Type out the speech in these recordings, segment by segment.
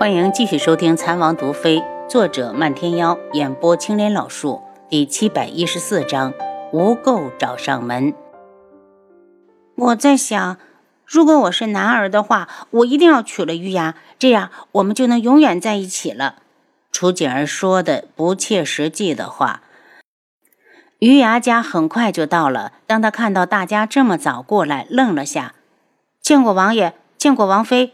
欢迎继续收听《残王毒妃》，作者漫天妖，演播青莲老树，第七百一十四章：无垢找上门。我在想，如果我是男儿的话，我一定要娶了玉牙，这样我们就能永远在一起了。楚景儿说的不切实际的话。于牙家很快就到了，当他看到大家这么早过来，愣了下。见过王爷，见过王妃。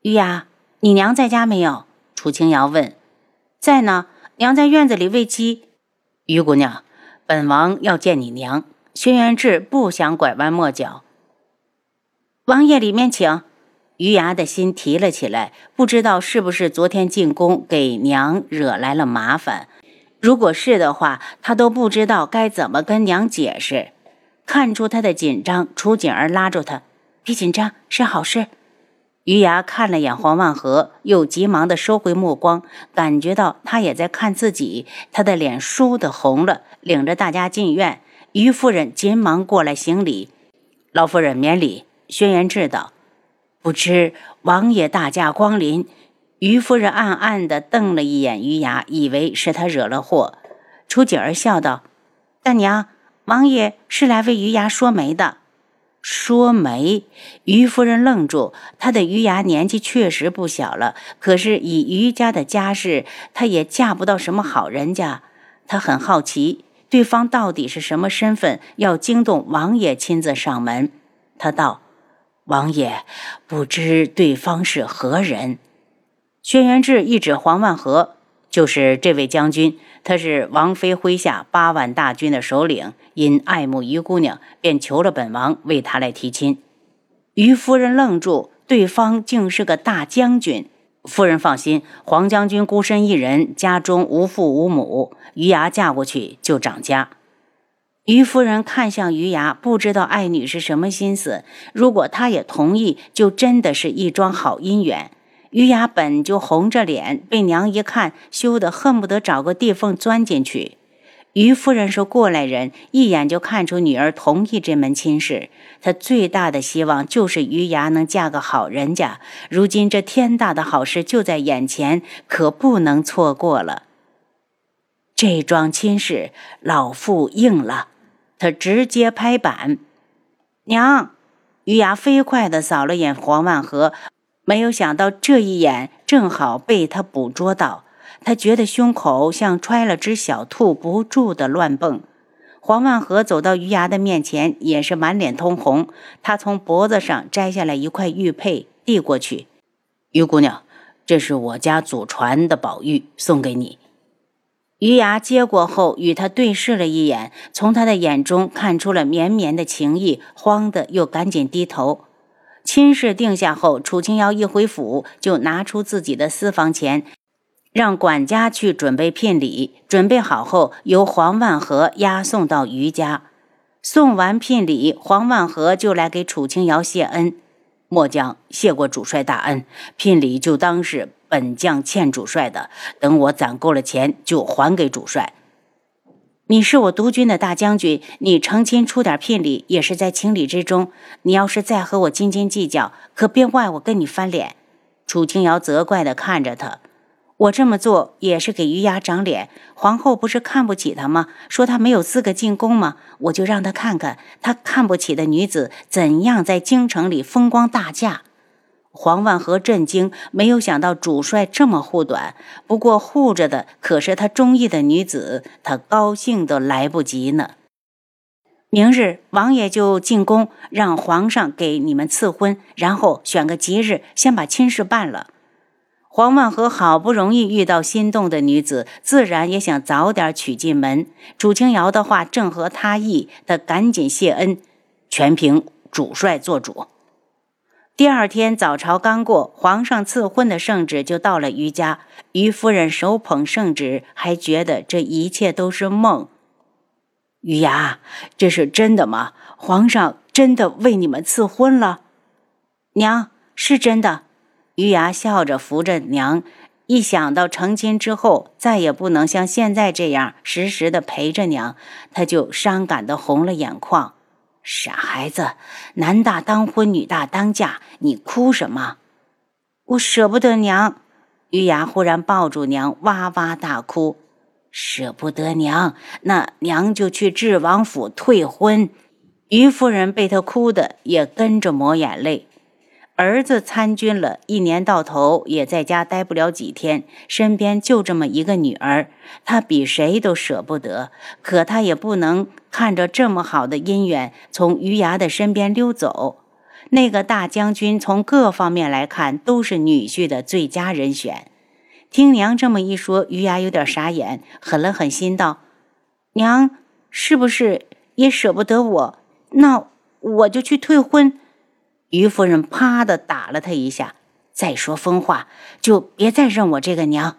于牙。你娘在家没有？楚清瑶问。在呢，娘在院子里喂鸡。于姑娘，本王要见你娘。轩辕志不想拐弯抹角。王爷里面请。于牙的心提了起来，不知道是不是昨天进宫给娘惹来了麻烦。如果是的话，他都不知道该怎么跟娘解释。看出他的紧张，楚景儿拉住他：“别紧张，是好事。”余牙看了眼黄万和，又急忙的收回目光，感觉到他也在看自己，他的脸倏地红了，领着大家进院。余夫人急忙过来行礼：“老夫人免礼。”轩辕志道：“不知王爷大驾光临。”余夫人暗暗地瞪了一眼余牙，以为是他惹了祸。楚景儿笑道：“大娘，王爷是来为余牙说媒的。”说媒，于夫人愣住。她的于牙年纪确实不小了，可是以于家的家世，她也嫁不到什么好人家。她很好奇，对方到底是什么身份，要惊动王爷亲自上门。她道：“王爷，不知对方是何人？”轩辕志一指黄万和。就是这位将军，他是王妃麾下八万大军的首领，因爱慕于姑娘，便求了本王为他来提亲。于夫人愣住，对方竟是个大将军。夫人放心，黄将军孤身一人，家中无父无母，于牙嫁过去就长家。于夫人看向于牙，不知道爱女是什么心思。如果她也同意，就真的是一桩好姻缘。于雅本就红着脸，被娘一看，羞得恨不得找个地缝钻进去。于夫人是过来人，一眼就看出女儿同意这门亲事。她最大的希望就是于雅能嫁个好人家。如今这天大的好事就在眼前，可不能错过了。这桩亲事，老妇应了。她直接拍板：“娘！”于雅飞快地扫了眼黄万和。没有想到这一眼正好被他捕捉到，他觉得胸口像揣了只小兔，不住的乱蹦。黄万和走到于牙的面前，也是满脸通红。他从脖子上摘下来一块玉佩，递过去：“于姑娘，这是我家祖传的宝玉，送给你。”于牙接过后，与他对视了一眼，从他的眼中看出了绵绵的情意，慌的又赶紧低头。亲事定下后，楚清瑶一回府就拿出自己的私房钱，让管家去准备聘礼。准备好后，由黄万和押送到余家。送完聘礼，黄万和就来给楚清瑶谢恩：“末将谢过主帅大恩，聘礼就当是本将欠主帅的。等我攒够了钱，就还给主帅。”你是我督军的大将军，你成亲出点聘礼也是在情理之中。你要是再和我斤斤计较，可别怪我跟你翻脸。楚清瑶责怪地看着他，我这么做也是给余牙长脸。皇后不是看不起他吗？说他没有资格进宫吗？我就让他看看，他看不起的女子怎样在京城里风光大嫁。黄万和震惊，没有想到主帅这么护短。不过护着的可是他中意的女子，他高兴都来不及呢。明日王爷就进宫，让皇上给你们赐婚，然后选个吉日，先把亲事办了。黄万和好不容易遇到心动的女子，自然也想早点娶进门。楚清瑶的话正合他意，他赶紧谢恩，全凭主帅做主。第二天早朝刚过，皇上赐婚的圣旨就到了于家。于夫人手捧圣旨，还觉得这一切都是梦。于牙，这是真的吗？皇上真的为你们赐婚了？娘，是真的。于牙笑着扶着娘，一想到成亲之后再也不能像现在这样时时的陪着娘，他就伤感的红了眼眶。傻孩子，男大当婚，女大当嫁，你哭什么？我舍不得娘。玉雅忽然抱住娘，哇哇大哭。舍不得娘，那娘就去智王府退婚。于夫人被她哭的也跟着抹眼泪。儿子参军了一年到头也在家待不了几天，身边就这么一个女儿，他比谁都舍不得。可他也不能看着这么好的姻缘从于牙的身边溜走。那个大将军从各方面来看都是女婿的最佳人选。听娘这么一说，于牙有点傻眼，狠了狠心道：“娘是不是也舍不得我？那我就去退婚。”于夫人啪的打了他一下，再说疯话就别再认我这个娘。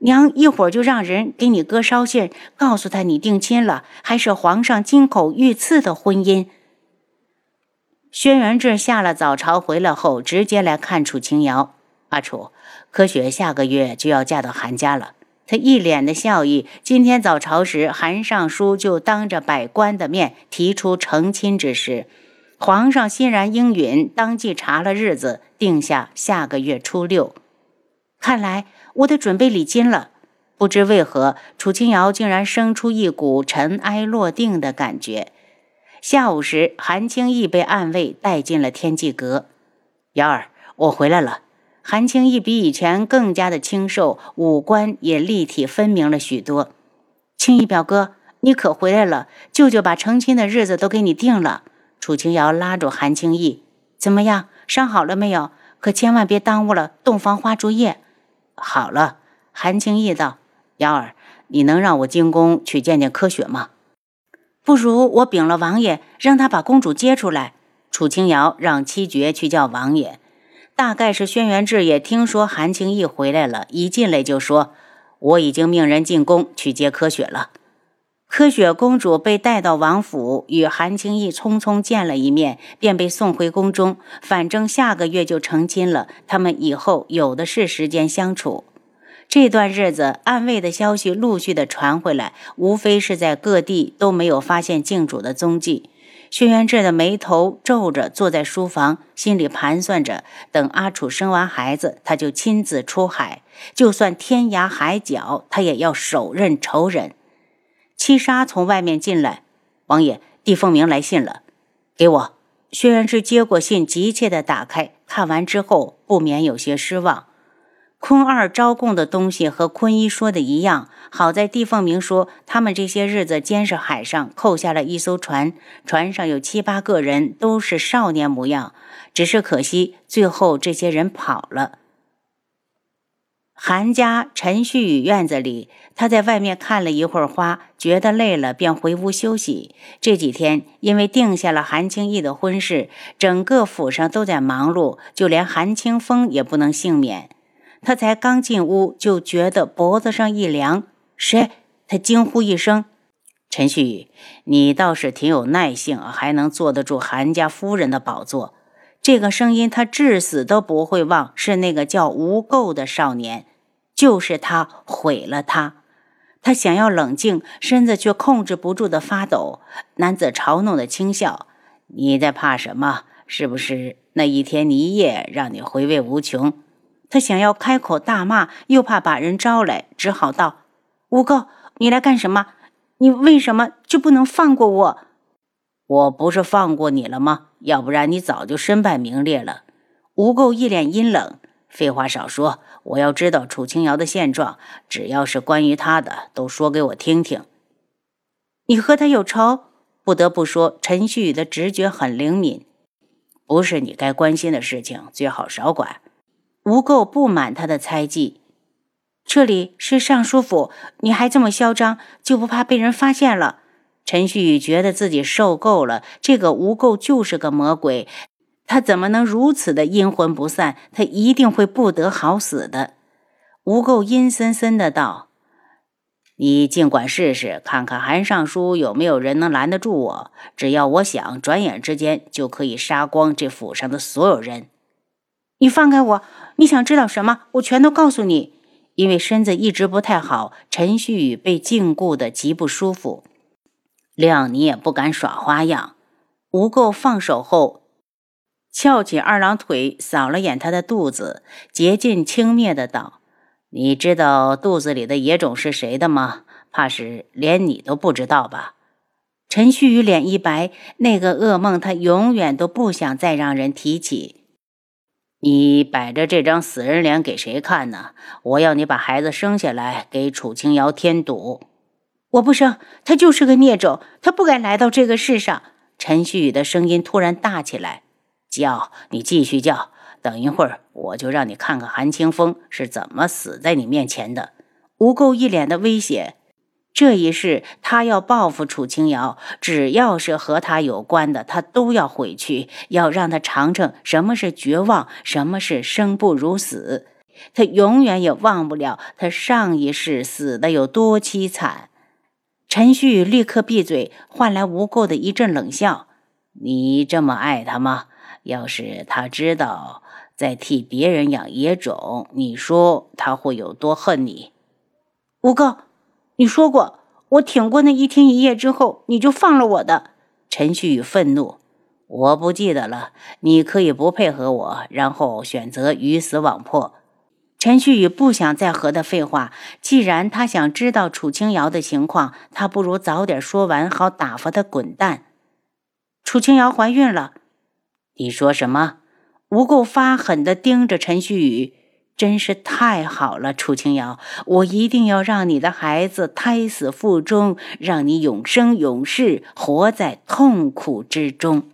娘一会儿就让人给你哥捎信，告诉他你定亲了，还是皇上金口御赐的婚姻。轩辕志下了早朝回来后，直接来看楚清瑶。阿楚，柯雪下个月就要嫁到韩家了。他一脸的笑意。今天早朝时，韩尚书就当着百官的面提出成亲之事。皇上欣然应允，当即查了日子，定下下个月初六。看来我得准备礼金了。不知为何，楚清瑶竟然生出一股尘埃落定的感觉。下午时，韩青义被暗卫带进了天际阁。瑶儿，我回来了。韩青义比以前更加的清瘦，五官也立体分明了许多。青义表哥，你可回来了？舅舅把成亲的日子都给你定了。楚清瑶拉住韩青义：“怎么样？伤好了没有？可千万别耽误了洞房花烛夜。”好了，韩青义道：“瑶儿，你能让我进宫去见见柯雪吗？”不如我禀了王爷，让他把公主接出来。楚清瑶让七绝去叫王爷。大概是轩辕志也听说韩青义回来了，一进来就说：“我已经命人进宫去接柯雪了。”柯雪公主被带到王府，与韩青义匆匆见了一面，便被送回宫中。反正下个月就成亲了，他们以后有的是时间相处。这段日子，暗卫的消息陆续的传回来，无非是在各地都没有发现靖主的踪迹。轩辕志的眉头皱着，坐在书房，心里盘算着：等阿楚生完孩子，他就亲自出海，就算天涯海角，他也要手刃仇人。七杀从外面进来，王爷，帝凤鸣来信了，给我。轩辕志接过信，急切地打开，看完之后不免有些失望。坤二招供的东西和坤一说的一样，好在帝凤鸣说他们这些日子监视海上，扣下了一艘船，船上有七八个人，都是少年模样，只是可惜最后这些人跑了。韩家陈旭宇院子里，他在外面看了一会儿花，觉得累了，便回屋休息。这几天因为定下了韩青义的婚事，整个府上都在忙碌，就连韩清风也不能幸免。他才刚进屋，就觉得脖子上一凉。谁？他惊呼一声：“陈旭宇，你倒是挺有耐性，还能坐得住韩家夫人的宝座。”这个声音他至死都不会忘，是那个叫吴垢的少年，就是他毁了他。他想要冷静，身子却控制不住的发抖。男子嘲弄的轻笑：“你在怕什么？是不是那一天一夜让你回味无穷？”他想要开口大骂，又怕把人招来，只好道：“吴垢，你来干什么？你为什么就不能放过我？”我不是放过你了吗？要不然你早就身败名裂了。吴垢一脸阴冷，废话少说，我要知道楚清瑶的现状，只要是关于她的，都说给我听听。你和他有仇？不得不说，陈旭宇的直觉很灵敏。不是你该关心的事情，最好少管。吴垢不满他的猜忌。这里是尚书府，你还这么嚣张，就不怕被人发现了？陈旭宇觉得自己受够了，这个吴垢就是个魔鬼，他怎么能如此的阴魂不散？他一定会不得好死的。吴垢阴森森的道：“你尽管试试，看看韩尚书有没有人能拦得住我。只要我想，转眼之间就可以杀光这府上的所有人。你放开我！你想知道什么？我全都告诉你。”因为身子一直不太好，陈旭宇被禁锢的极不舒服。谅你也不敢耍花样。吴垢放手后，翘起二郎腿，扫了眼他的肚子，竭尽轻蔑的道：“你知道肚子里的野种是谁的吗？怕是连你都不知道吧？”陈旭宇脸一白，那个噩梦他永远都不想再让人提起。你摆着这张死人脸给谁看呢？我要你把孩子生下来，给楚清瑶添堵。我不生，他就是个孽种，他不该来到这个世上。陈旭宇的声音突然大起来：“叫你继续叫，等一会儿我就让你看看韩清风是怎么死在你面前的。”吴垢一脸的威胁。这一世，他要报复楚清瑶，只要是和他有关的，他都要毁去，要让他尝尝什么是绝望，什么是生不如死。他永远也忘不了他上一世死的有多凄惨。陈旭立刻闭嘴，换来吴垢的一阵冷笑：“你这么爱他吗？要是他知道在替别人养野种，你说他会有多恨你？”吴哥。你说过，我挺过那一天一夜之后，你就放了我的。陈旭宇愤怒，我不记得了。你可以不配合我，然后选择鱼死网破。陈旭宇不想再和他废话，既然他想知道楚清瑶的情况，他不如早点说完，好打发他滚蛋。楚清瑶怀孕了。你说什么？吴垢发狠地盯着陈旭宇。真是太好了，楚清瑶，我一定要让你的孩子胎死腹中，让你永生永世活在痛苦之中。